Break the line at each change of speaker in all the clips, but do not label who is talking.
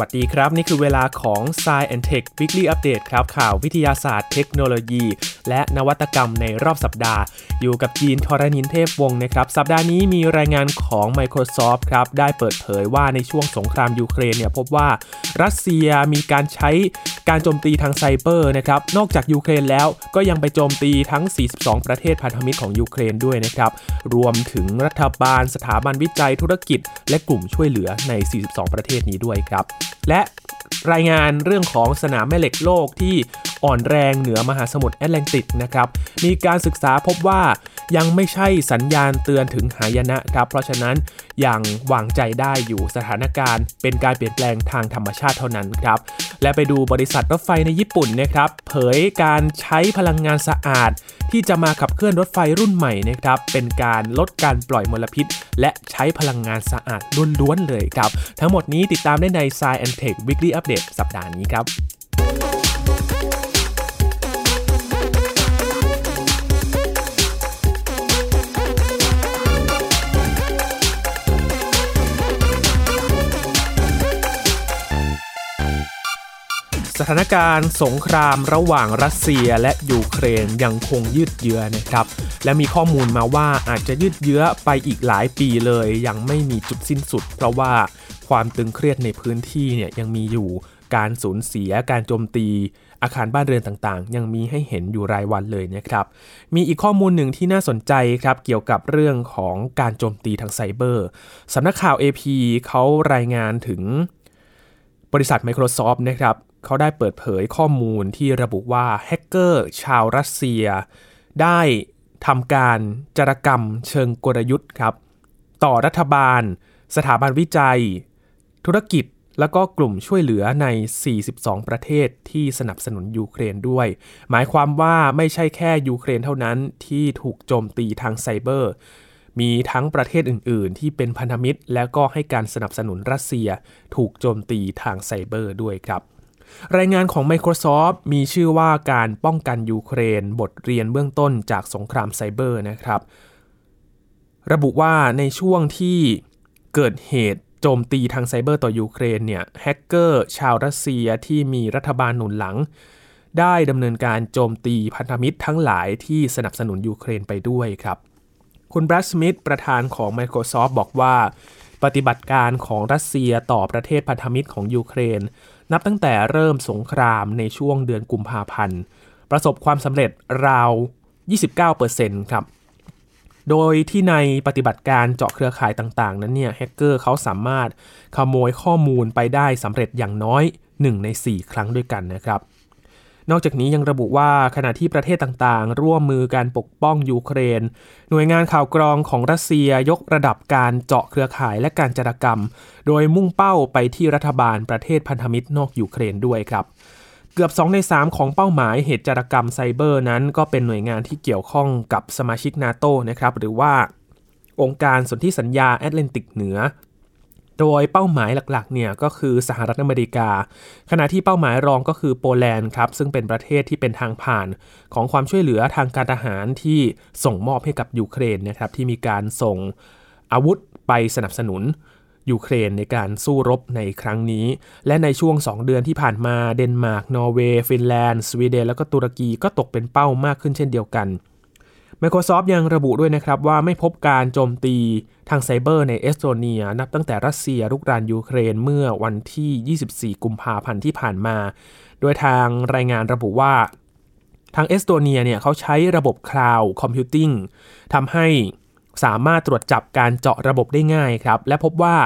วัสดีครับ นี่คือเวลาของ s ซ e and Tech Weekly Update ครับ ข่าววิทยาศาสตร์เทคโนโลยี และนวัตกรรมในรอบสัปดาห์ อยู่กับจีนทรณินเทพวงศ์นะครับ สัปดาห์นี้มีรายงานของ Microsoft ครับ ได้เปิดเผยว่าในช่วงสงครามยูเครนเนี่ยพบว่ารัสเซียมีการใช้การโจมตีทางไซเบอร์นะครับ นอกจากยูเครนแล้วก็ยังไปโจมตีทั้ง 42 ประเทศพันธมิตรของยูเครนด้วยนะครับ รวมถึงรัฐบาล สถาบันวิจัยธุรกิจ และกลุ่มช่วยเหลือใน 42 ประเทศนี้ด้วยครับและรายงานเรื่องของสนามแม่เหล็กโลกที่อ่อนแรงเหนือมหาสมุทรแอตแลนติกนะครับ มีการศึกษาพบว่ายังไม่ใช่สัญญาณเตือนถึงหายนะครับ เพราะฉะนั้นยังวางใจได้อยู่สถานการณ์ เป็นการเปลี่ยนแปลงทางธรรมชาติเท่านั้นครับ และไปดูบริษัทรถไฟในญี่ปุ่นนะครับ เผยการใช้พลังงานสะอาด ที่จะมาขับเคลื่อนรถไฟรุ่นใหม่นะครับ เป็นการลดการปล่อยมลพิษ และใช้พลังงานสะอาดล้วนๆเลยครับ ทั้งหมดนี้ติดตามได้ใน Science and Tech Weekly Update สัปดาห์นี้ครับสถานการณ์สงครามระหว่างรัสเซียและยูเครนยังคงยืดเยื้อนะครับ และมีข้อมูลมาว่าอาจจะยืดเยื้อไปอีกหลายปีเลย ยังไม่มีจุดสิ้นสุด เพราะว่า ความตึงเครียดในพื้นที่เนี่ยยังมีอยู่การสูญเสียการโจมตีอาคารบ้านเรือนต่างๆ ยังมีให้เห็นอยู่รายวันเลยนะครับ มีอีกข้อมูลหนึ่งที่น่าสนใจครับเกี่ยวกับเรื่องของการโจมตีทางไซเบอร์สำนักข่าว AP เขารายงานถึงบริษัท Microsoft นะครับเขาได้เปิดเผยข้อมูลที่ระบุว่าแฮกเกอร์ชาวรัสเซีย ได้ทำการจารกรรมเชิงกลยุทธ์ครับ ต่อรัฐบาล สถาบันวิจัย ธุรกิจแล้วก็กลุ่มช่วยเหลือใน 42 ประเทศที่สนับสนุนยูเครนด้วย หมายความว่าไม่ใช่แค่ยูเครนเท่านั้นที่ถูกโจมตีทางไซเบอร์ มีทั้งประเทศอื่น ๆ ที่เป็นพันธมิตร และก็ให้การสนับสนุนรัสเซีย ถูกโจมตีทางไซเบอร์ด้วยครับ รายงานของ Microsoft มีชื่อว่าการป้องกันยูเครน บทเรียนเบื้องต้นจากสงครามไซเบอร์นะครับ ระบุว่าในช่วงที่เกิดเหตุ โจมตีทางไซเบอร์ต่อยูเครนเนี่ยแฮกเกอร์ชาวรัสเซียที่มีรัฐบาลหนุนหลัง ได้ดำเนินการโจมตีพันธมิตรทั้งหลายที่สนับสนุนยูเครนไปด้วยครับ คุณแบรดสมิธประธานของ Microsoft บอกว่า ปฏิบัติการของรัสเซียต่อประเทศพันธมิตรของยูเครน นับตั้งแต่เริ่มสงครามในช่วงเดือนกุมภาพันธ์ ประสบความสำเร็จราว 29%ครับ โดยที่ในปฏิบัติการเจาะเครือข่ายต่างๆ นั้นเนี่ยแฮกเกอร์เขาสามารถขโมยข้อมูลไปได้สำเร็จอย่างน้อย 1 ใน 4 ครั้งด้วยกันนะครับ นอกจากนี้ยังระบุว่าขณะที่ประเทศต่างๆ ร่วมมือการปกป้องยูเครน หน่วยงานข่าวกรองของรัสเซียยกระดับการเจาะเครือข่ายและการจารกรรม โดยมุ่งเป้าไปที่รัฐบาลประเทศพันธมิตรนอกยูเครนด้วยครับ เกือบ 2 ใน 3 ของเป้าหมายเหตุจารกรรมไซเบอร์นั้น ก็เป็นหน่วยงานที่เกี่ยวข้องกับสมาชิกนาโตนะครับหรือว่าองค์การสนธิสัญญาแอตแลนติกเหนือ โดยเป้าหมายหลักๆเนี่ยก็คือสหรัฐอเมริกา ขณะที่เป้าหมายรองก็คือโปแลนด์ครับซึ่งเป็นประเทศที่เป็นทางผ่านของความช่วยเหลือทางการทหารที่ส่งมอบให้กับยูเครนนะครับที่มีการส่งอาวุธไปสนับสนุน ยูเครนในการสู้รบในครั้งนี้ และในช่วง 2 เดือนที่ผ่านมาเดนมาร์ก นอร์เวย์ ฟินแลนด์ สวีเดน แล้วก็ตุรกีก็ตกเป็นเป้ามากขึ้นเช่นเดียวกัน Microsoft ยังระบุด้วยนะครับว่าไม่พบการโจมตีทางไซเบอร์ในเอสโตเนีย นับตั้งแต่รัสเซียรุกรานยูเครนเมื่อวันที่ 24 กุมภาพันธ์ที่ผ่านมา โดยทางรายงานระบุว่าทางเอสโตเนียเนี่ยเขาใช้ระบบ cloud computing ทำให้ สามารถตรวจจับการเจาะระบบได้ง่ายครับ และพบว่า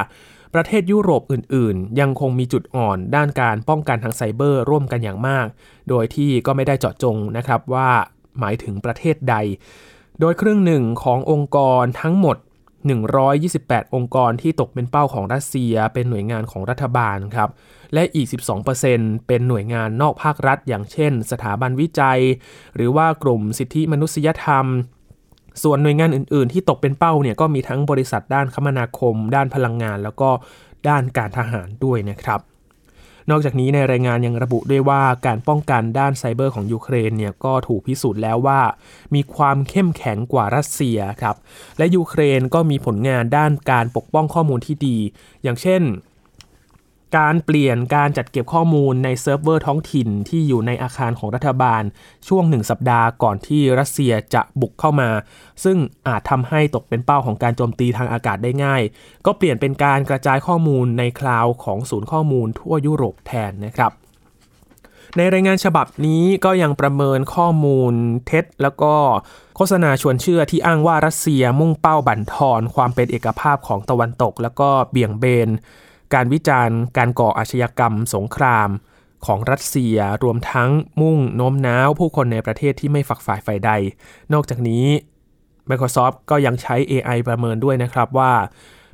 ประเทศยุโรปอื่น ๆ ยังคงมีจุดอ่อนด้านการป้องกันทางไซเบอร์ร่วมกันอย่างมาก โดยที่ก็ไม่ได้เจาะจงนะครับว่าหมายถึงประเทศใด โดยครึ่งหนึ่งขององค์กรทั้งหมด 128 องค์กรที่ตกเป็นเป้าของรัสเซีย เป็นหน่วยงานของรัฐบาลครับ และอีก 12%เป็นหน่วยงานนอกภาครัฐ อย่างเช่น สถาบันวิจัย หรือว่ากลุ่มสิทธิมนุษยธรรม ส่วนหน่วยงานอื่น ๆ ที่ตกเป็นเป้าเนี่ยก็มีทั้งบริษัทด้านคมนาคม ด้านพลังงาน แล้วก็ด้านการทหารด้วยนะครับ นอกจากนี้ในรายงานยังระบุด้วยว่าการป้องกันด้านไซเบอร์ของยูเครนเนี่ยก็ถูกพิสูจน์แล้วว่า มีความเข้มแข็งกว่ารัสเซียครับ และยูเครนก็มีผลงานด้านการปกป้องข้อมูลที่ดี อย่างเช่น การเปลี่ยนการจัดเก็บข้อมูลในเซิร์ฟเวอร์ท้องถิ่นที่อยู่ในอาคารของรัฐบาล ช่วงหนึ่งสัปดาห์ก่อนที่รัสเซียจะบุกเข้ามา ซึ่งอาจทำให้ตกเป็นเป้าของการโจมตีทางอากาศได้ง่าย ก็เปลี่ยนเป็นการกระจายข้อมูลในคลาวด์ของศูนย์ข้อมูลทั่วยุโรปแทนนะครับในรายงานฉบับนี้ก็ยังประเมินข้อมูลเท็จ แล้วก็โฆษณาชวนเชื่อที่อ้างว่ารัสเซียมุ่งเป้าบั่นทอนความเป็นเอกภาพของตะวันตก แล้วก็เบี่ยงเบน การวิจารณ์ การก่ออาชญากรรม สงคราม ของรัสเซียรวมทั้งมุ่งโน้มน้าวผู้คนในประเทศที่ไม่ฝักฝ่ายฝ่ายใด นอกจากนี้ Microsoft ก็ยังใช้ AI ประเมินด้วยนะครับว่า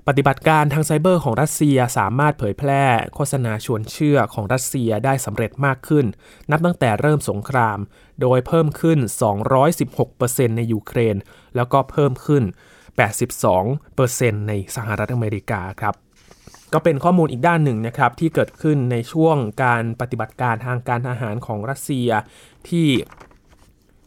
ปฏิบัติการทางไซเบอร์ของรัสเซียสามารถเผยแพร่โฆษณาชวนเชื่อของรัสเซียได้สำเร็จมากขึ้น นับตั้งแต่เริ่มสงคราม โดยเพิ่มขึ้น 216%ในยูเครน แล้วก็เพิ่มขึ้น 82%ในสหรัฐอเมริกาครับ ก็เป็นข้อมูลอีกด้านหนึ่งนะครับที่เกิดขึ้นในช่วงการปฏิบัติการทางการทหารของรัสเซียที่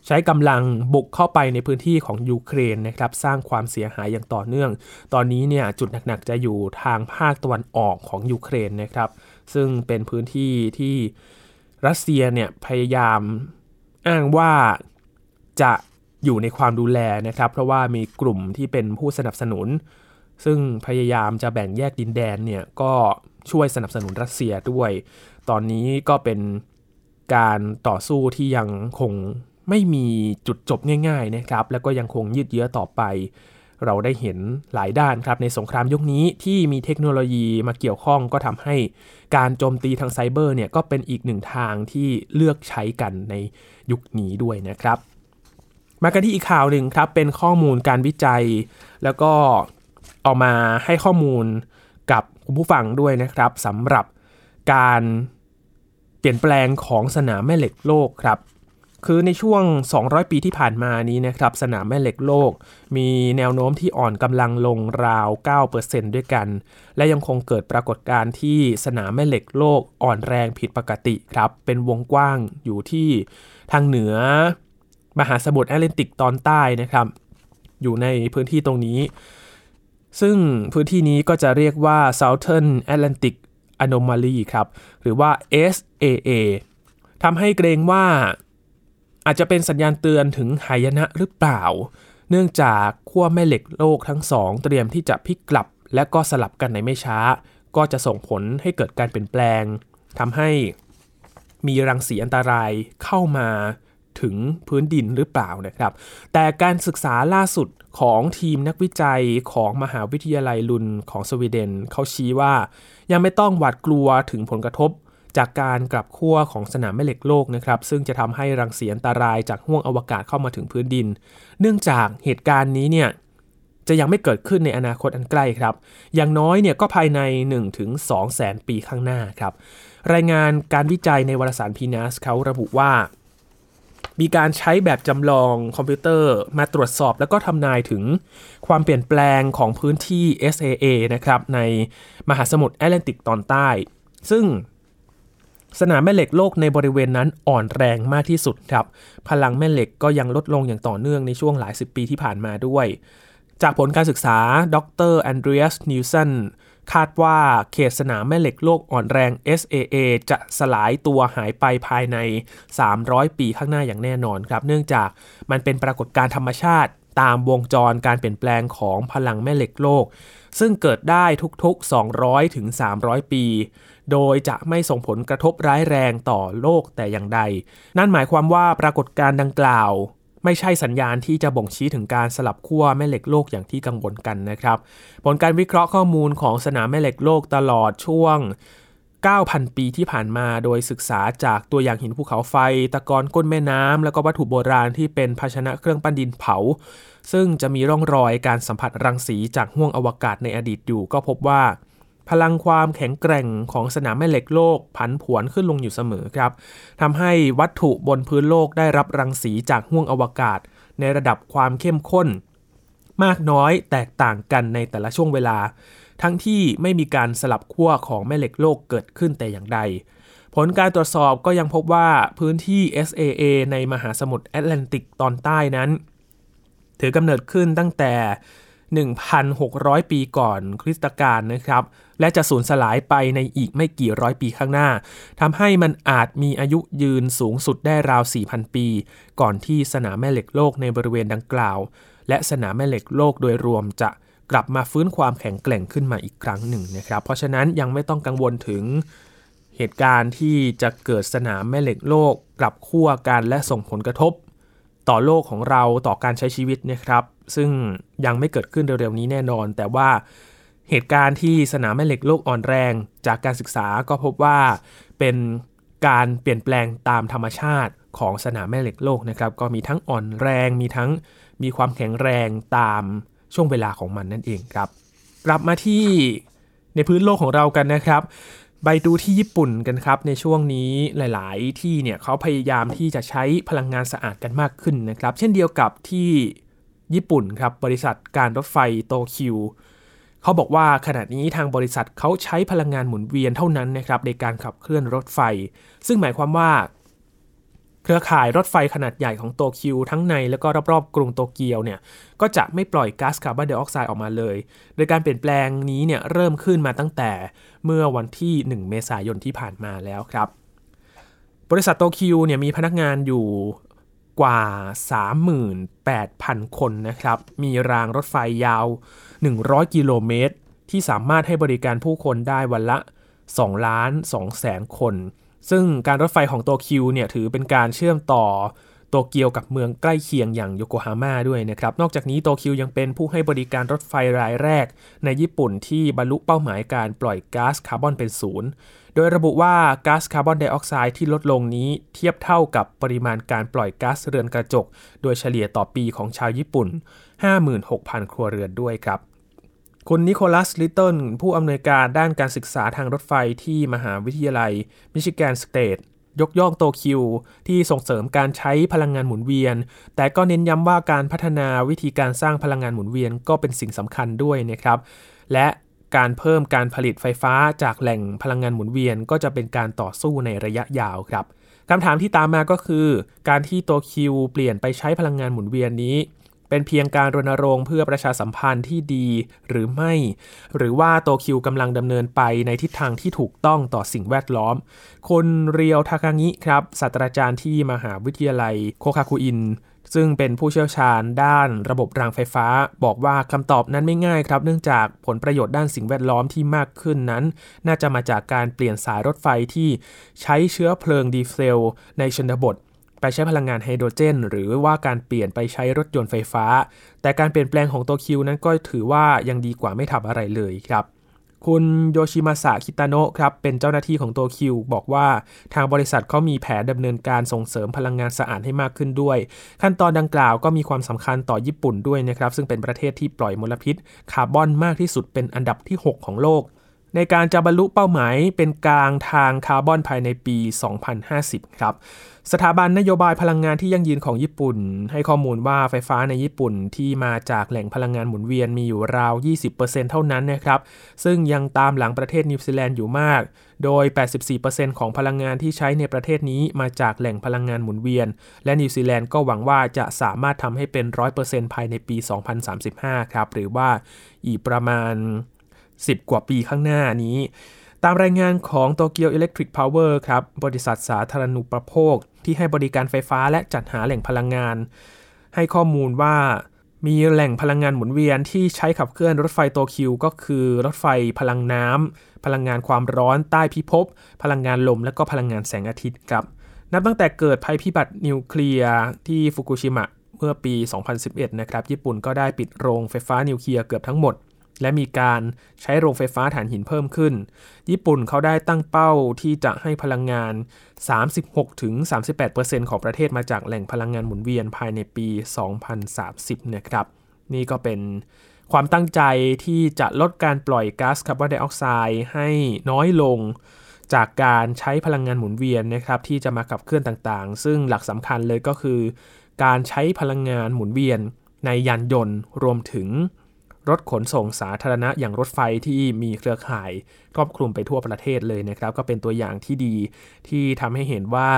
ใช้กำลังบุกเข้าไปในพื้นที่ของยูเครนนะครับสร้างความเสียหายอย่างต่อเนื่อง ตอนนี้เนี่ยจุดหนักๆจะอยู่ทางภาคตะวันออกของยูเครนนะครับซึ่งเป็นพื้นที่ที่รัสเซียเนี่ยพยายามอ้างว่าจะอยู่ในความดูแลนะครับเพราะว่ามีกลุ่มที่เป็นผู้สนับสนุน ซึ่งพยายามจะแบ่งแยกดินแดนเนี่ยก็ช่วยสนับสนุนรัสเซียด้วย ตอนนี้ก็เป็นการต่อสู้ที่ยังคงไม่มีจุดจบง่ายๆนะครับ แล้วก็ยังคงยืดเยื้อต่อไป เราได้เห็นหลายด้านครับในสงครามยุคนี้ที่มีเทคโนโลยีมาเกี่ยวข้องก็ทำให้การโจมตีทางไซเบอร์เนี่ยก็เป็นอีกหนึ่งทางที่เลือกใช้กันในยุคนี้ด้วยนะครับ มากันที่อีกข่าวหนึ่งครับเป็นข้อมูลการวิจัย แล้วก็ ออกมาให้ข้อมูลกับคุณผู้ฟังด้วยนะครับสำหรับการเปลี่ยนแปลงของสนามแม่เหล็กโลกครับ คือในช่วง 200 ปีที่ผ่านมานี้นะครับ สนามแม่เหล็กโลก มีแนวโน้มที่อ่อนกำลังลงราว 9%ด้วยกัน และยังคงเกิดปรากฏการณ์ที่สนามแม่เหล็กโลกอ่อนแรงผิดปกติครับ เป็นวงกว้างอยู่ที่ทางเหนือ มหาสมุทรแอตแลนติกตอนใต้นะครับ อยู่ในพื้นที่ตรงนี้ ซึ่งพื้นที่นี้ก็จะเรียกว่า Southern Atlantic Anomaly ครับ หรือว่า SAA ทำให้เกรงว่าอาจจะเป็นสัญญาณเตือนถึงหายนะหรือเปล่า เนื่องจากขั้วแม่เหล็กโลกทั้งสองเตรียมที่จะพลิกกลับ และก็สลับกันในไม่ช้า ก็จะส่งผลให้เกิดการเปลี่ยนแปลงทำให้มีรังสีอันตรายเข้ามาถึงพื้นดินหรือเปล่านะครับ แต่การศึกษาล่าสุด ของทีมนักวิจัยของมหาวิทยาลัยลุนของสวีเดนเขาชี้ว่า ยังไม่ต้องหวาดกลัวถึงผลกระทบ จากการกลับขั้วของสนามแม่เหล็กโลกนะครับซึ่งจะทำให้รังสีอันตรายจากห้วงอวกาศเข้ามาถึงพื้นดิน เนื่องจากเหตุการณ์นี้เนี่ยจะยังไม่เกิดขึ้นในอนาคตอันใกล้ครับ อย่างน้อยเนี่ยก็ภายใน 1-2 แสนปีข้างหน้าครับ รายงานการวิจัยในวารสารพีนัสเขาระบุว่า มีการใช้แบบจำลองคอมพิวเตอร์มาตรวจสอบแล้วก็ทำนายถึงความเปลี่ยนแปลงของพื้นที่ SAA นะครับในมหาสมุทรแอตแลนติกตอนใต้ ซึ่งสนามแม่เหล็กโลกในบริเวณนั้นอ่อนแรงมากที่สุดครับ พลังแม่เหล็กก็ยังลดลงอย่างต่อเนื่องในช่วงหลายสิบปีที่ผ่านมาด้วย จากผลการศึกษา ดรแอนเดรียส นิลส์สัน คาดว่าเขตสนามแม่เหล็กโลกอ่อนแรง SAA จะสลายตัวหายไปภายใน 300 ปีข้างหน้าอย่างแน่นอนครับ เนื่องจากมันเป็นปรากฏการธรรมชาติตามวงจรการเปลี่ยนแปลงของพลังแม่เหล็กโลก ซึ่งเกิดได้ทุกๆ 200ถึง300 ปี โดยจะไม่ส่งผลกระทบร้ายแรงต่อโลกแต่อย่างใด นั่นหมายความว่าปรากฏการณ์ดังกล่าว ไม่ใช่สัญญาณที่จะบ่งชี้ถึงการสลับขั้วแม่เหล็กโลกอย่างที่กังวลกันนะครับ ผลการวิเคราะห์ข้อมูลของสนามแม่เหล็กโลกตลอดช่วง 9,000 ปีที่ผ่านมาโดยศึกษาจากตัวอย่างหินภูเขาไฟ ตะกอนก้นแม่น้ำ แล้วก็วัตถุโบราณที่เป็นภาชนะเครื่องปั้นดินเผา ซึ่งจะมีร่องรอยการสัมผัสรังสีจากห้วงอวกาศในอดีตอยู่ ก็พบว่า พลังความแข็งแกร่งของสนามแม่เหล็กโลกผันผวนขึ้นลงอยู่เสมอครับทำให้วัตถุบนพื้นโลกได้รับรังสีจากห้วงอวกาศ ในระดับความเข้มข้น มากน้อยแตกต่างกันในแต่ละช่วงเวลา ทั้งที่ไม่มีการสลับขั้วของแม่เหล็กโลกเกิดขึ้นแต่อย่างใด ผลการตรวจสอบก็ยังพบว่าพื้นที่ SAA ในมหาสมุทรแอตแลนติกตอนใต้นั้น ถือกำเนิดขึ้นตั้งแต่ 1,600 ปีก่อนคริสตกาลนะครับ และจะสูญสลายไปในอีกไม่กี่ร้อยปีข้างหน้าทำให้มันอาจมีอายุยืนสูงสุดได้ราว 4,000 ปี ก่อนที่สนามแม่เหล็กโลกในบริเวณดังกล่าว และสนามแม่เหล็กโลกโดยรวมจะกลับมาฟื้นความแข็งแกร่งขึ้นมาอีกครั้งหนึ่งนะครับ เพราะฉะนั้นยังไม่ต้องกังวลถึงเหตุการณ์ที่จะเกิดสนามแม่เหล็กโลก กลับขั้วกันและส่งผลกระทบ ต่อโลกของเราต่อการใช้ชีวิตนะครับ ซึ่งยังไม่เกิดขึ้นเร็วๆนี้แน่นอน แต่ว่าเหตุการณ์ที่สนามแม่เหล็กโลกอ่อนแรง จากการศึกษาก็พบว่าเป็นการเปลี่ยนแปลงตามธรรมชาติของสนามแม่เหล็กโลกนะครับ ก็มีทั้งอ่อนแรง มีทั้งมีความแข็งแรงตามช่วงเวลาของมันนั่นเองครับ กลับมาที่ในพื้นโลกของเรากันนะครับไปดูที่ญี่ปุ่นกันครับ ในช่วงนี้หลาย ๆ ที่เนี่ยเขาพยายามที่จะใช้พลังงานสะอาดกันมากขึ้นนะครับ เช่นเดียวกับที่ ญี่ปุ่นครับบริษัทการรถไฟโตคิวเขาบอกว่าขณะนี้ทางบริษัทเขาใช้พลังงานหมุนเวียนเท่านั้นนะครับในการขับเคลื่อนรถไฟ ซึ่งหมายความว่า เครือข่ายรถไฟขนาดใหญ่ของโตเกียวทั้งในและก็รอบๆกรุงโตเกียวเนี่ยก็จะไม่ปล่อยก๊าซคาร์บอนไดออกไซด์ออกมาเลย โดยการเปลี่ยนแปลงนี้เนี่ยเริ่มขึ้นมาตั้งแต่เมื่อวันที่ 1 เมษายนที่ผ่านมาแล้วครับบริษัทโตเกียวเนี่ยมีพนักงานอยู่ กว่า 38,000 คนนะครับ มีรางรถไฟยาว 100 กิโลเมตร ที่สามารถให้บริการผู้คนได้วันละ 2 ล้าน2แสนคน ซึ่งการรถไฟของโตเกียวเนี่ยถือเป็นการเชื่อมต่อโตเกียวกับเมืองใกล้เคียงอย่างโยโกฮาม่าด้วยนะครับ นอกจากนี้โตเกียวยังเป็นผู้ให้บริการรถไฟรายแรก ในญี่ปุ่นที่บรรลุเป้าหมายการปล่อยก๊าซคาร์บอนเป็นศูนย์ โดยระบุว่าก๊าซคาร์บอนไดออกไซด์ที่ลดลงนี้เทียบเท่ากับปริมาณการปล่อยก๊าซเรือนกระจก โดยเฉลี่ยต่อปีของชาวญี่ปุ่น 56,000 ครัวเรือนด้วยครับคุณนิโคลัสลิตเติลผู้อำนวยการด้านการศึกษาทางรถไฟที่มหาวิทยาลัย มิชิแกนสเตทยกย่องโตคิว ที่ส่งเสริมการใช้พลังงานหมุนเวียน แต่ก็เน้นย้ำว่าการพัฒนาวิธีการสร้างพลังงานหมุนเวียนก็เป็นสิ่งสำคัญด้วยนะครับ และ การเพิ่มการผลิตไฟฟ้าจากแหล่งพลังงานหมุนเวียนก็จะเป็นการต่อสู้ในระยะยาวครับคำถามที่ตามมาก็คือ การที่โตคิวเปลี่ยนไปใช้พลังงานหมุนเวียนนี้ เป็นเพียงการรณรงค์เพื่อประชาสัมพันธ์ที่ดีหรือไม่ หรือว่าโตคิวกำลังดำเนินไปในทิศทางที่ถูกต้องต่อสิ่งแวดล้อม คนเรียวทาคางิครับศาสตราจารย์ที่มหาวิทยาลัยโคคาคุอิน ซึ่งเป็นผู้เชี่ยวชาญด้านระบบรางไฟฟ้า บอกว่าคำตอบนั้นไม่ง่ายครับ เนื่องจากผลประโยชน์ด้านสิ่งแวดล้อมที่มากขึ้นนั้น น่าจะมาจากการเปลี่ยนสายรถไฟที่ใช้เชื้อเพลิงดีเซลในชนบทไปใช้พลังงานไฮโดรเจน หรือว่าการเปลี่ยนไปใช้รถยนต์ไฟฟ้า แต่การเปลี่ยนแปลงของโตคิวนั้นก็ถือว่ายังดีกว่าไม่ทำอะไรเลยครับ คุณโยชิมาสะคิตาโนะครับเป็นเจ้าหน้าที่ของโตคิว บอกว่าทางบริษัทเขามีแผนดำเนินการส่งเสริมพลังงานสะอาดให้มากขึ้นด้วย ขั้นตอนดังกล่าวก็มีความสำคัญต่อญี่ปุ่นด้วยนะครับซึ่งเป็นประเทศที่ปล่อยมลพิษคาร์บอนมากที่สุดเป็นอันดับที่ 6 ของโลก ในการจะบรรลุเป้าหมายเป็นกลางทางคาร์บอนภายในปี 2050 ครับ สถาบันนโยบายพลังงานที่ยั่งยืนของญี่ปุ่น ให้ข้อมูลว่าไฟฟ้าในญี่ปุ่นที่มาจากแหล่งพลังงานหมุนเวียนมีอยู่ราว 20%เท่านั้นนะครับ ซึ่งยังตามหลังประเทศนิวซีแลนด์อยู่มาก โดย 84%ของพลังงานที่ใช้ในประเทศนี้มาจากแหล่งพลังงานหมุนเวียน และนิวซีแลนด์ก็หวังว่าจะสามารถทำให้เป็น 100%ภายในปี 2035 ครับ หรือว่าอีกประมาณ 10 กว่าปีข้างหน้านี้ ตามรายงานของโตเกียวอิเล็กทริกพาวเวอร์ครับ บริษัทสาธารณูปโภค ที่ให้บริการไฟฟ้าและจัดหาแหล่งพลังงาน ให้ข้อมูลว่ามีแหล่งพลังงานหมุนเวียนที่ใช้ขับเคลื่อนรถไฟโตเกียวก็คือรถไฟพลังน้ำพลังงานความร้อนใต้พิภพ พลังงานลม และก็พลังงานแสงอาทิตย์ครับ นับตั้งแต่เกิดภัยพิบัตินิวเคลียร์ที่ฟุกุชิมะเมื่อปี 2011 นะครับ ญี่ปุ่นก็ได้ปิดโรงไฟฟ้านิวเคลียร์เกือบทั้งหมด และมีการใช้โรงไฟฟ้าถ่านหินเพิ่มขึ้น ญี่ปุ่นเขาได้ตั้งเป้าที่จะให้พลังงาน 36-38%ของประเทศมาจากแหล่งพลังงานหมุนเวียนภายในปี 2030 นะครับ นี่ก็เป็นความตั้งใจที่จะลดการปล่อยก๊าซคาร์บอนไดออกไซด์ให้น้อยลงจากการใช้พลังงานหมุนเวียนนะครับที่จะมาขับเคลื่อนต่างๆ ซึ่งหลักสำคัญเลยก็คือ การใช้พลังงานหมุนเวียนในยานยนต์ รวมถึง รถขนส่งสาธารณะอย่างรถไฟที่มีเครือข่ายครอบคลุมไปทั่วประเทศเลยนะครับ ก็เป็นตัวอย่างที่ดีที่ทำให้เห็นว่า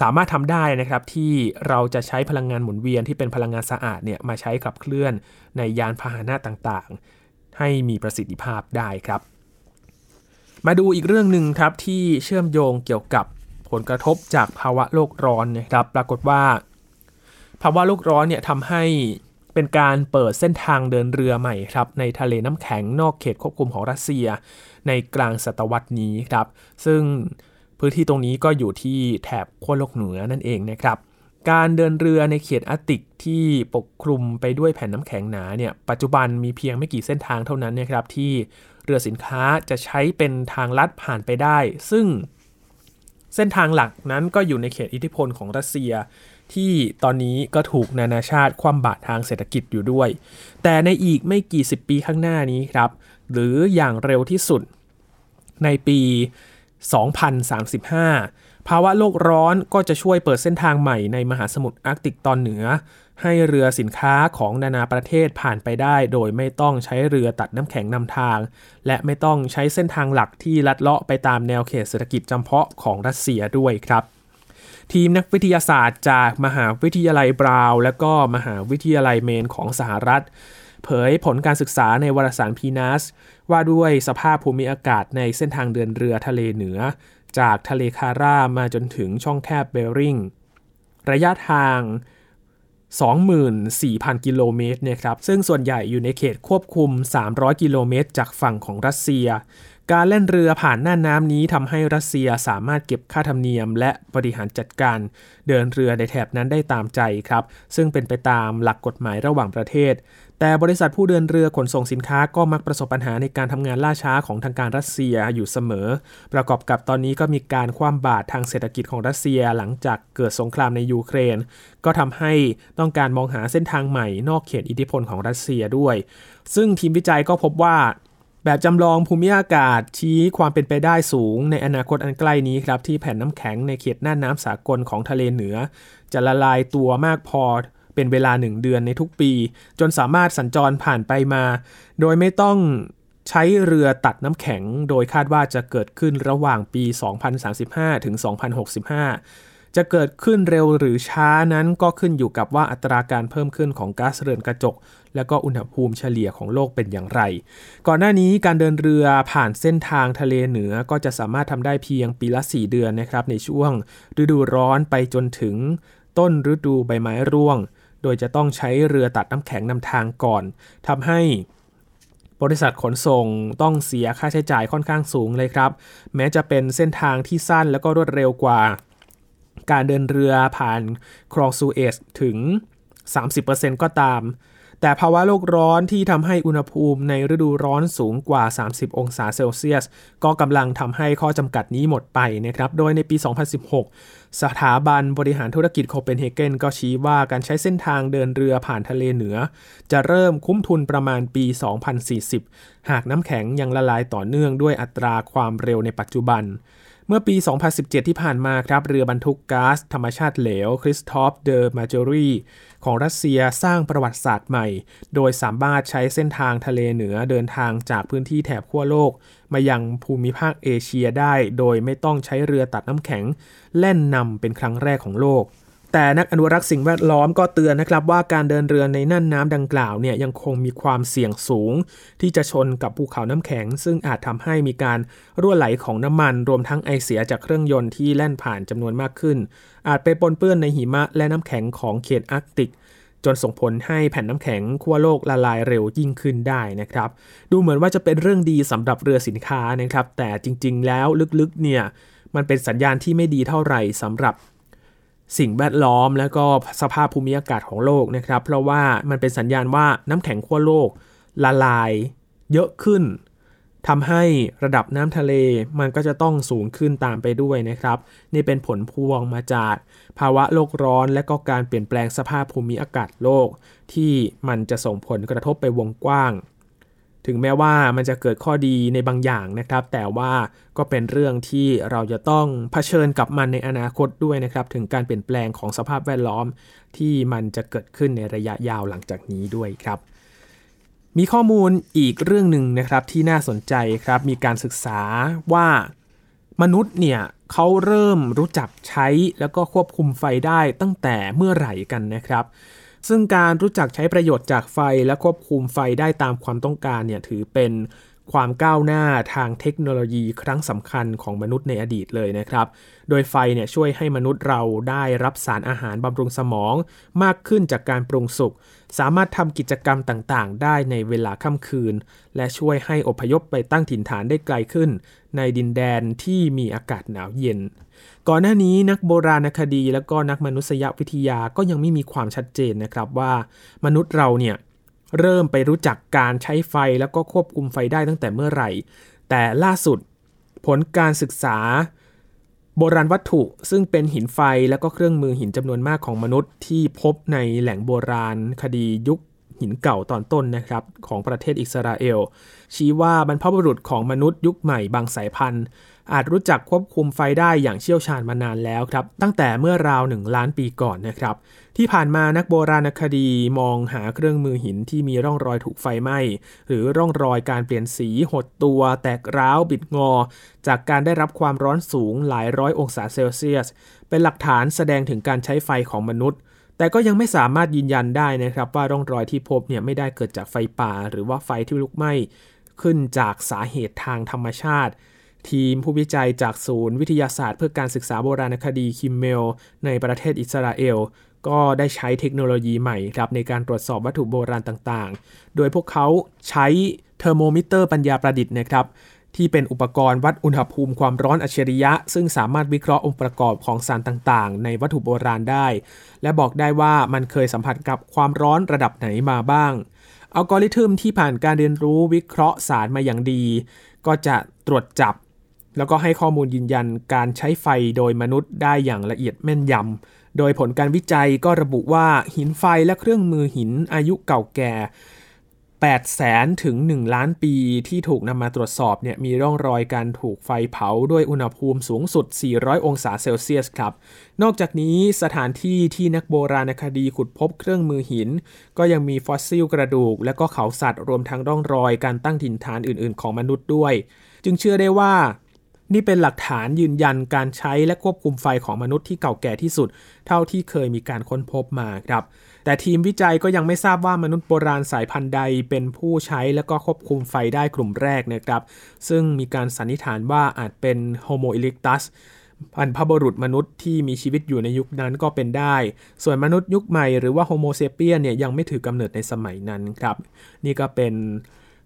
สามารถทำได้นะครับที่เราจะใช้พลังงานหมุนเวียนที่เป็นพลังงานสะอาดเนี่ยมาใช้ขับเคลื่อนในยานพาหนะต่างๆ ให้มีประสิทธิภาพได้ครับ มาดูอีกเรื่องหนึ่งครับที่เชื่อมโยงเกี่ยวกับผลกระทบจากภาวะโลกร้อนนะครับ ปรากฏว่า ภาวะโลกร้อนเนี่ยทำให้ เป็นการเปิดเส้นทางเดินเรือใหม่ครับในทะเลน้ำแข็งนอกเขตควบคุมของรัสเซีย ในกลางศตวรรษนี้ครับซึ่งพื้นที่ตรงนี้ก็อยู่ที่แถบขั้วโลกเหนือนั่นเองนะครับการเดินเรือในเขตอาร์ติกที่ปกคลุมไปด้วยแผ่นน้ำแข็งหนาเนี่ยปัจจุบันมีเพียงไม่กี่เส้นทางเท่านั้นนะครับที่เรือสินค้าจะใช้เป็นทางลัดผ่านไปได้ ซึ่งเส้นทางหลักนั้นก็อยู่ในเขตอิทธิพลของรัสเซีย ที่ตอนนี้ก็ถูกนานาชาติคว่ำบาตรทางเศรษฐกิจอยู่ด้วย แต่ในอีกไม่กี่สิบปีข้างหน้านี้ครับ หรืออย่างเร็วที่สุดในปี 2035 ภาวะโลกร้อนก็จะช่วยเปิดเส้นทางใหม่ในมหาสมุทรอาร์กติกตอนเหนือ ให้เรือสินค้าของนานาประเทศผ่านไปได้ โดยไม่ต้องใช้เรือตัดน้ำแข็งนำทาง และไม่ต้องใช้เส้นทางหลักที่ลัดเลาะไปตามแนวเขตเศรษฐกิจจำเพาะของรัสเซียด้วยครับ ทีมนักวิทยาศาสตร์จากมหาวิทยาลัยบราวน์และก็มหาวิทยาลัยเมนของสหรัฐ เผยผลการศึกษาในวารสาร PNASว่าด้วยสภาพภูมิอากาศในเส้นทางเดินเรือทะเลเหนือ จากทะเลคาร่ามาจนถึงช่องแคบเบริงระยะทาง 24,000 กิโลเมตรเนี่ยครับ ซึ่งส่วนใหญ่อยู่ในเขตควบคุม 300 กิโลเมตร จากฝั่งของรัสเซีย การเล่นเรือผ่านหน่านน้ำนี้ทำให้รัสเซียสามารถเก็บค่าธรรมเนียม และบริหารจัดการ เดินเรือในแถบนั้นได้ตามใจครับ ซึ่งเป็นไปตามหลักกฎหมายระหว่างประเทศ แต่บริษัทผู้เดินเรือขนส่งสินค้าก็มักประสบปัญหาในการทำงานล่าช้าของทางการรัสเซียอยู่เสมอ ประกอบกับตอนนี้ก็มีการคว่ำบาตรทางเศรษฐกิจของรัสเซียหลังจากเกิดสงครามในยูเครน ก็ทำให้ต้องการมองหาเส้นทางใหม่นอกเขตอิทธิพลของรัสเซียด้วย ซึ่งทีมวิจัยก็พบว่า แบบจำลองภูมิอากาศชี้ความเป็นไปได้สูงในอนาคตอันใกล้นี้ครับ ที่แผ่นน้ำแข็งในเขตหน่านน้ำสากลของทะเลเหนือ จะละลายตัวมากพอเป็นเวลาหนึ่งเดือนในทุกปี จนสามารถสัญจรผ่านไปมา โดยไม่ต้องใช้เรือตัดน้ำแข็ง โดยคาดว่าจะเกิดขึ้นระหว่างปี 2035 ถึง 2065 จะเกิดขึ้นเร็วหรือช้านั้นก็ขึ้นอยู่กับว่าอัตราการเพิ่มขึ้นของก๊าซเรือนกระจก และก็อุณหภูมิเฉลี่ยของโลกเป็นอย่างไร ก่อนหน้านี้การเดินเรือผ่านเส้นทางทะเลเหนือก็จะสามารถทำได้เพียงปีละ 4 เดือนนะครับในช่วงฤดูร้อนไปจนถึงต้นฤดูใบไม้ร่วง โดยจะต้องใช้เรือตัดน้ำแข็งนำทางก่อนทำให้บริษัทขนส่งต้องเสียค่าใช้จ่ายค่อนข้างสูงเลยครับ แม้จะเป็นเส้นทางที่สั้นแล้วก็รวดเร็วกว่า การเดินเรือผ่านคลองซูเอซถึง 30%ก็ตาม แต่ภาวะโลกร้อนที่ทำให้อุณหภูมิในฤดูร้อนสูงกว่า 30 องศาเซลเซียส ก็กำลังทำให้ข้อจำกัดนี้หมดไปนะครับ โดยในปี 2016 สถาบันบริหารธุรกิจโคเปนเฮเกนก็ชี้ว่าการใช้เส้นทางเดินเรือผ่านทะเลเหนือ จะเริ่มคุ้มทุนประมาณปี 2040 หากน้ำแข็งยังละลายต่อเนื่องด้วยอัตราความเร็วในปัจจุบันเมื่อปี 2017 ที่ผ่านมาครับ เรือบรรทุกก๊าซธรรมชาติเหลวคริสตอฟเดอ มาร์เจอรี ของรัสเซียสร้างประวัติศาสตร์ใหม่ โดยสามารถใช้เส้นทางทะเลเหนือเดินทางจากพื้นที่แถบขั้วโลก มายังภูมิภาคเอเชียได้ โดยไม่ต้องใช้เรือตัดน้ำแข็ง แล่นนำเป็นครั้งแรกของโลก แต่นักอนุรักษ์สิ่งแวดล้อมก็เตือนนะครับว่าการเดินเรือในน่านน้ำดังกล่าวเนี่ยยังคงมีความเสี่ยงสูง ที่จะชนกับภูเขาน้ำแข็ง ซึ่งอาจทำให้มีการรั่วไหลของน้ำมัน รวมทั้งไอเสียจากเครื่องยนต์ที่แล่นผ่านจำนวนมากขึ้น อาจไปปนเปื้อนในหิมะและน้ำแข็งของเขตอาร์กติก จนส่งผลให้แผ่นน้ำแข็งขั้วโลกละลายเร็วยิ่งขึ้นได้นะครับ ดูเหมือนว่าจะเป็นเรื่องดีสำหรับเรือสินค้านะครับ แต่จริง ๆ แล้วลึกๆเนี่ยมันเป็นสัญญาณที่ไม่ดีเท่าไหร่สำหรับ สิ่งแวดล้อมและก็สภาพภูมิอากาศของโลกนะครับ เพราะว่ามันเป็นสัญญาณว่าน้ำแข็งขั้วโลกละลายเยอะขึ้นทำให้ระดับน้ำทะเลมันก็จะต้องสูงขึ้นตามไปด้วยนะครับ นี่เป็นผลพวงมาจากภาวะโลกร้อนและก็การเปลี่ยนแปลงสภาพภูมิอากาศโลก ที่มันจะส่งผลกระทบไปวงกว้าง ถึงแม้ว่ามันจะเกิดข้อดีในบางอย่างนะครับ แต่ว่าก็เป็นเรื่องที่เราจะต้องเผชิญกับมันในอนาคตด้วยนะครับ ถึงการเปลี่ยนแปลงของสภาพแวดล้อมที่มันจะเกิดขึ้นในระยะยาวหลังจากนี้ด้วยครับ มีข้อมูลอีกเรื่องหนึ่งนะครับที่น่าสนใจครับ มีการศึกษาว่ามนุษย์เนี่ยเขาเริ่มรู้จักใช้แล้วก็ควบคุมไฟได้ตั้งแต่เมื่อไหร่กันนะครับ ซึ่งการรู้จักใช้ประโยชน์จากไฟและควบคุมไฟได้ตามความต้องการเนี่ยถือเป็น ความก้าวหน้าทางเทคโนโลยีครั้งสำคัญของมนุษย์ในอดีตเลยนะครับ โดยไฟเนี่ยช่วยให้มนุษย์เราได้รับสารอาหารบำรุงสมอง มากขึ้นจากการปรุงสุก สามารถทำกิจกรรมต่างๆ ได้ในเวลาค่ำคืน และช่วยให้อพยพไปตั้งถิ่นฐานได้ไกลขึ้น ในดินแดนที่มีอากาศหนาวเย็น ก่อนหน้านี้นักโบราณคดีและก็นักมนุษยวิทยาก็ยังไม่มีความชัดเจนนะครับว่า มนุษย์เราเนี่ย เริ่มไปรู้จักการใช้ไฟแล้วก็ควบคุมไฟได้ตั้งแต่เมื่อไหร่ แต่ล่าสุดผลการศึกษา โบราณวัตถุซึ่งเป็นหินไฟและก็เครื่องมือหินจำนวนมากของมนุษย์ที่พบในแหล่งโบราณคดียุคหินเก่าตอนต้นนะครับของประเทศอิสราเอล ชี้ว่าบรรพบุรุษของมนุษย์ยุคใหม่บางสายพันธุ์ อาจรู้จักควบคุมไฟได้อย่างเชี่ยวชาญมานานแล้วครับ ตั้งแต่เมื่อราวหนึ่งล้านปีก่อนนะครับ ที่ผ่านมานักโบราณคดีมองหาเครื่องมือหินที่มีร่องรอยถูกไฟไหม้ หรือร่องรอยการเปลี่ยนสีหดตัวแตกร้าวบิดงอ จากการได้รับความร้อนสูงหลายร้อยองศาเซลเซียส เป็นหลักฐานแสดงถึงการใช้ไฟของมนุษย์ แต่ก็ยังไม่สามารถยืนยันได้นะครับว่าร่องรอยที่พบเนี่ยไม่ได้เกิดจากไฟป่า หรือว่าไฟที่ลุกไหม้ขึ้นจากสาเหตุทางธรรมชาติทีมผู้วิจัยจากศูนย์วิทยาศาสตร์เพื่อการศึกษาโบราณคดีคิมเมล ในประเทศอิสราเอล ก็ได้ใช้เทคโนโลยีใหม่ครับในการตรวจสอบวัตถุโบราณต่างๆ โดยพวกเขาใช้เทอร์โมมิเตอร์ปัญญาประดิษฐ์นะครับที่เป็นอุปกรณ์วัดอุณหภูมิความร้อนอัจฉริยะ ซึ่งสามารถวิเคราะห์องค์ประกอบของสารต่างๆ ในวัตถุโบราณได้ และบอกได้ว่ามันเคยสัมผัสกับความร้อนระดับไหนมาบ้าง อัลกอริทึมที่ผ่านการเรียนรู้วิเคราะห์สารมาอย่างดี ก็จะตรวจจับ แล้วก็ให้ข้อมูลยืนยันการใช้ไฟโดยมนุษย์ได้อย่างละเอียดแม่นยำ โดยผลการวิจัยก็ระบุว่าหินไฟและเครื่องมือหินอายุเก่าแก่ 8 แสนถึง 1 ล้านปีที่ถูกนำมาตรวจสอบเนี่ยมีร่องรอยการถูกไฟเผาด้วยอุณหภูมิสูงสุด 400 องศาเซลเซียสครับ นอกจากนี้สถานที่ที่นักโบราณคดีขุดพบเครื่องมือหิน ก็ยังมีฟอสซิลกระดูก และก็เขาสัตว์รวมทั้งร่องรอยการตั้งถิ่นฐานอื่น ๆ ของมนุษย์ด้วย จึงเชื่อได้ว่า นี่เป็นหลักฐานยืนยันการใช้และควบคุมไฟของมนุษย์ที่เก่าแก่ที่สุด เท่าที่เคยมีการค้นพบมาครับ แต่ทีมวิจัยก็ยังไม่ทราบว่ามนุษย์โบราณสายพันธุ์ใดเป็นผู้ใช้และก็ควบคุมไฟได้กลุ่มแรกนะครับ ซึ่งมีการสันนิษฐานว่าอาจเป็นโฮโมอีเร็กตัสบรรพบุรุษมนุษย์ที่มีชีวิตอยู่ในยุคนั้นก็เป็นได้ ส่วนมนุษย์ยุคใหม่หรือว่าโฮโมเซเปียนเนี่ยยังไม่ถือกำเนิดในสมัยนั้นครับ นี่ก็เป็น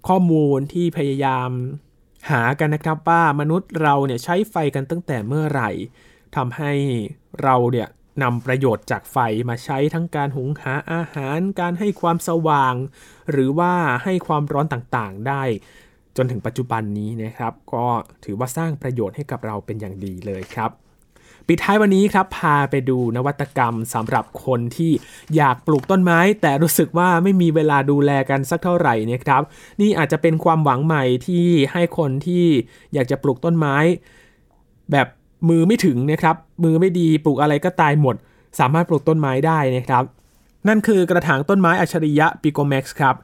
ข้อมูลที่พยายาม หากันนะครับว่ามนุษย์เราเนี่ยใช้ไฟกันตั้งแต่เมื่อไหร่ทำให้เราเนี่ยนำประโยชน์จากไฟมาใช้ทั้งการหุงหาอาหาร การให้ความสว่าง หรือว่าให้ความร้อนต่างๆได้ จนถึงปัจจุบันนี้นะครับ ก็ถือว่าสร้างประโยชน์ให้กับเราเป็นอย่างดีเลยครับ ปิดท้ายวันนี้ครับ พาไปดูนวัตกรรมสำหรับคนที่อยากปลูกต้นไม้ แต่รู้สึกว่าไม่มีเวลาดูแลกันสักเท่าไหร่นะครับ นี่อาจจะเป็นความหวังใหม่ที่ให้คนที่อยากจะปลูกต้นไม้ แบบมือไม่ถึงนะครับ มือไม่ดีปลูกอะไรก็ตายหมด สามารถปลูกต้นไม้ได้นะครับ นั่นคือกระถางต้นไม้อัจฉริยะปิโกแม็กซ์ครับ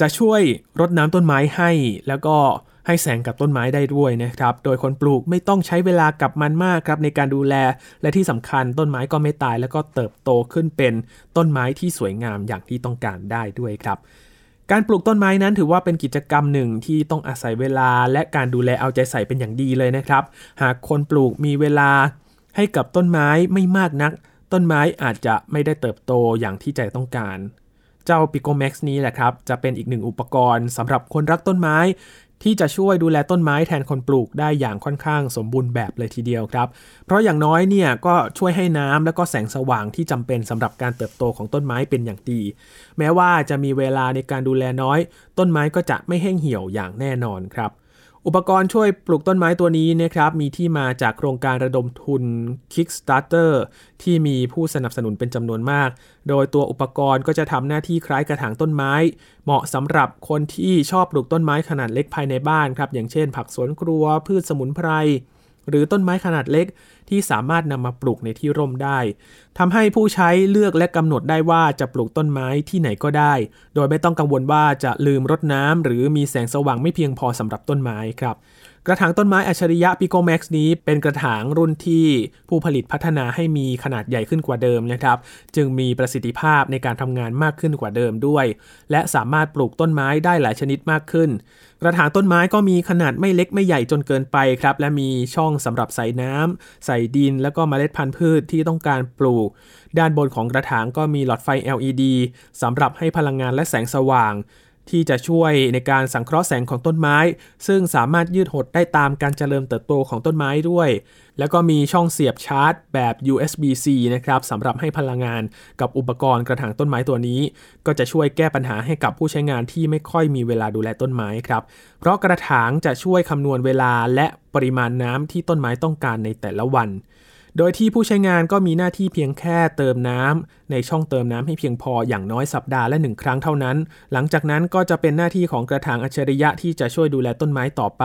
จะช่วยรดน้ำต้นไม้ให้แล้วก็ ให้แสงกับต้นไม้ได้ด้วยนะครับ โดยคนปลูกไม่ต้องใช้เวลากับมันมากครับในการดูแล และที่สำคัญต้นไม้ก็ไม่ตาย แล้วก็เติบโตขึ้นเป็นต้นไม้ที่สวยงามอย่างที่ต้องการได้ด้วยครับการปลูกต้นไม้นั้นถือว่าเป็นกิจกรรมหนึ่งที่ต้องอาศัยเวลาและการดูแลเอาใจใส่เป็นอย่างดีเลยนะครับ หากคนปลูกมีเวลาให้กับต้นไม้ไม่มากนัก ต้นไม้อาจจะไม่ได้เติบโตอย่างที่ใจต้องการ เจ้า p i c o Max นี้แหละครับ จะเป็นอีกหนึ่งอุปกรณ์สำหรับคนรักต้นไม้ ที่จะช่วยดูแลต้นไม้แทนคนปลูกได้อย่างค่อนข้างสมบูรณ์แบบเลยทีเดียวครับ เพราะอย่างน้อยเนี่ยก็ช่วยให้น้ำและก็แสงสว่างที่จำเป็นสำหรับการเติบโตของต้นไม้เป็นอย่างดี แม้ว่าจะมีเวลาในการดูแลน้อย ต้นไม้ก็จะไม่แห้งเหี่ยวอย่างแน่นอนครับ อุปกรณ์ช่วยปลูกต้นไม้ตัวนี้นะครับมีที่มาจากโครงการระดมทุน Kickstarter ที่มีผู้สนับสนุนเป็นจำนวนมาก โดยตัวอุปกรณ์ก็จะทำหน้าที่คล้ายกระถางต้นไม้ เหมาะสำหรับคนที่ชอบปลูกต้นไม้ขนาดเล็กภายในบ้านครับอย่างเช่น ผักสวนครัวพืชสมุนไพร หรือต้นไม้ขนาดเล็กที่สามารถนำมาปลูกในที่ร่มได้ทำให้ผู้ใช้เลือกและกำหนดได้ว่าจะปลูกต้นไม้ที่ไหนก็ได้ โดยไม่ต้องกังวลว่าจะลืมรดน้ำหรือมีแสงสว่างไม่เพียงพอสำหรับต้นไม้ครับ กระถางต้นไม้อัจฉริยะ p i c o Max นี้เป็นกระถางรุ่นที่ผู้ผลิตพัฒนาให้มีขนาดใหญ่ขึ้นกว่าเดิมนะครับ จึงมีประสิทธิภาพในการทำงานมากขึ้นกว่าเดิมด้วย และสามารถปลูกต้นไม้ได้หลายชนิดมากขึ้น กระถางต้นไม้ก็มีขนาดไม่เล็กไม่ใหญ่จนเกินไปครับ และมีช่องสำหรับใส่น้ำใส่ดิน แล้วก็เมล็ดพันธุ์พืชที่ต้องการปลูก ด้านบนของกระถางก็มีหลอดไฟ LED สำหรับให้พลังงานและแสงสว่าง ที่จะช่วยในการสังเคราะห์แสงของต้นไม้ ซึ่งสามารถยืดหดได้ตามการเจริญเติบโตของต้นไม้ด้วย แล้วก็มีช่องเสียบชาร์จแบบ USB-C นะครับสำหรับให้พลังงานกับอุปกรณ์กระถางต้นไม้ตัวนี้ ก็จะช่วยแก้ปัญหาให้กับผู้ใช้งานที่ไม่ค่อยมีเวลาดูแลต้นไม้ครับ เพราะกระถางจะช่วยคำนวณเวลาและปริมาณน้ำที่ต้นไม้ต้องการในแต่ละวัน โดยที่ผู้ใช้งานก็มีหน้าที่เพียงแค่เติมน้ำในช่องเติมน้ำให้เพียงพออย่างน้อยสัปดาห์ละหนึ่งครั้งเท่านั้น หลังจากนั้นก็จะเป็นหน้าที่ของกระถางอัจฉริยะที่จะช่วยดูแลต้นไม้ต่อไป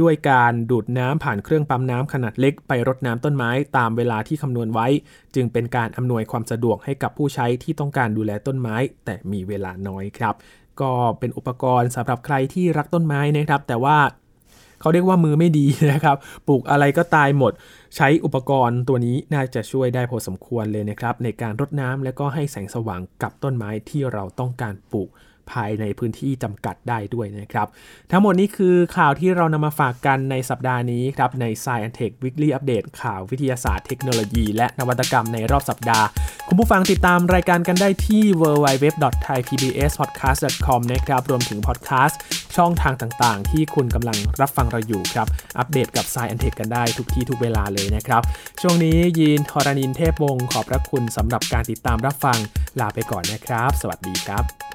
ด้วยการดูดน้ำผ่านเครื่องปั๊มน้ำขนาดเล็กไปรดน้ำต้นไม้ตามเวลาที่คำนวณไว้ จึงเป็นการอำนวยความสะดวกให้กับผู้ใช้ที่ต้องการดูแลต้นไม้ แต่มีเวลาน้อยครับ ก็เป็นอุปกรณ์สำหรับใครที่รักต้นไม้นะครับ แต่ว่าเขาเรียกว่ามือไม่ดีนะครับ ปลูกอะไรก็ตายหมด ใช้อุปกรณ์ตัวนี้น่าจะช่วยได้พอสมควรเลยนะครับ ในการรดน้ำและก็ให้แสงสว่างกับต้นไม้ที่เราต้องการปลูก ภายในพื้นที่จำกัดได้ด้วยนะครับ ทั้งหมดนี้คือข่าวที่เรานำมาฝากกันในสัปดาห์นี้ครับใน Science Tech Weekly Update ข่าววิทยาศาสตร์เทคโนโลยี และนวัตกรรมในรอบสัปดาห์ คุณผู้ฟังติดตามรายการกันได้ที่ www.thaipbspodcast.com นะครับรวมถึงพอดแคสต์ช่องทางต่างๆ ที่คุณกำลังรับฟังเราอยู่ครับ อัปเดตกับ Science Tech กันได้ทุกที่ทุกเวลาเลยนะครับ ช่วงนี้ยีนทรณินเทพวงศ์ขอบพระคุณสำหรับการติดตามรับฟังลาไปก่อนนะครับ สวัสดีครับ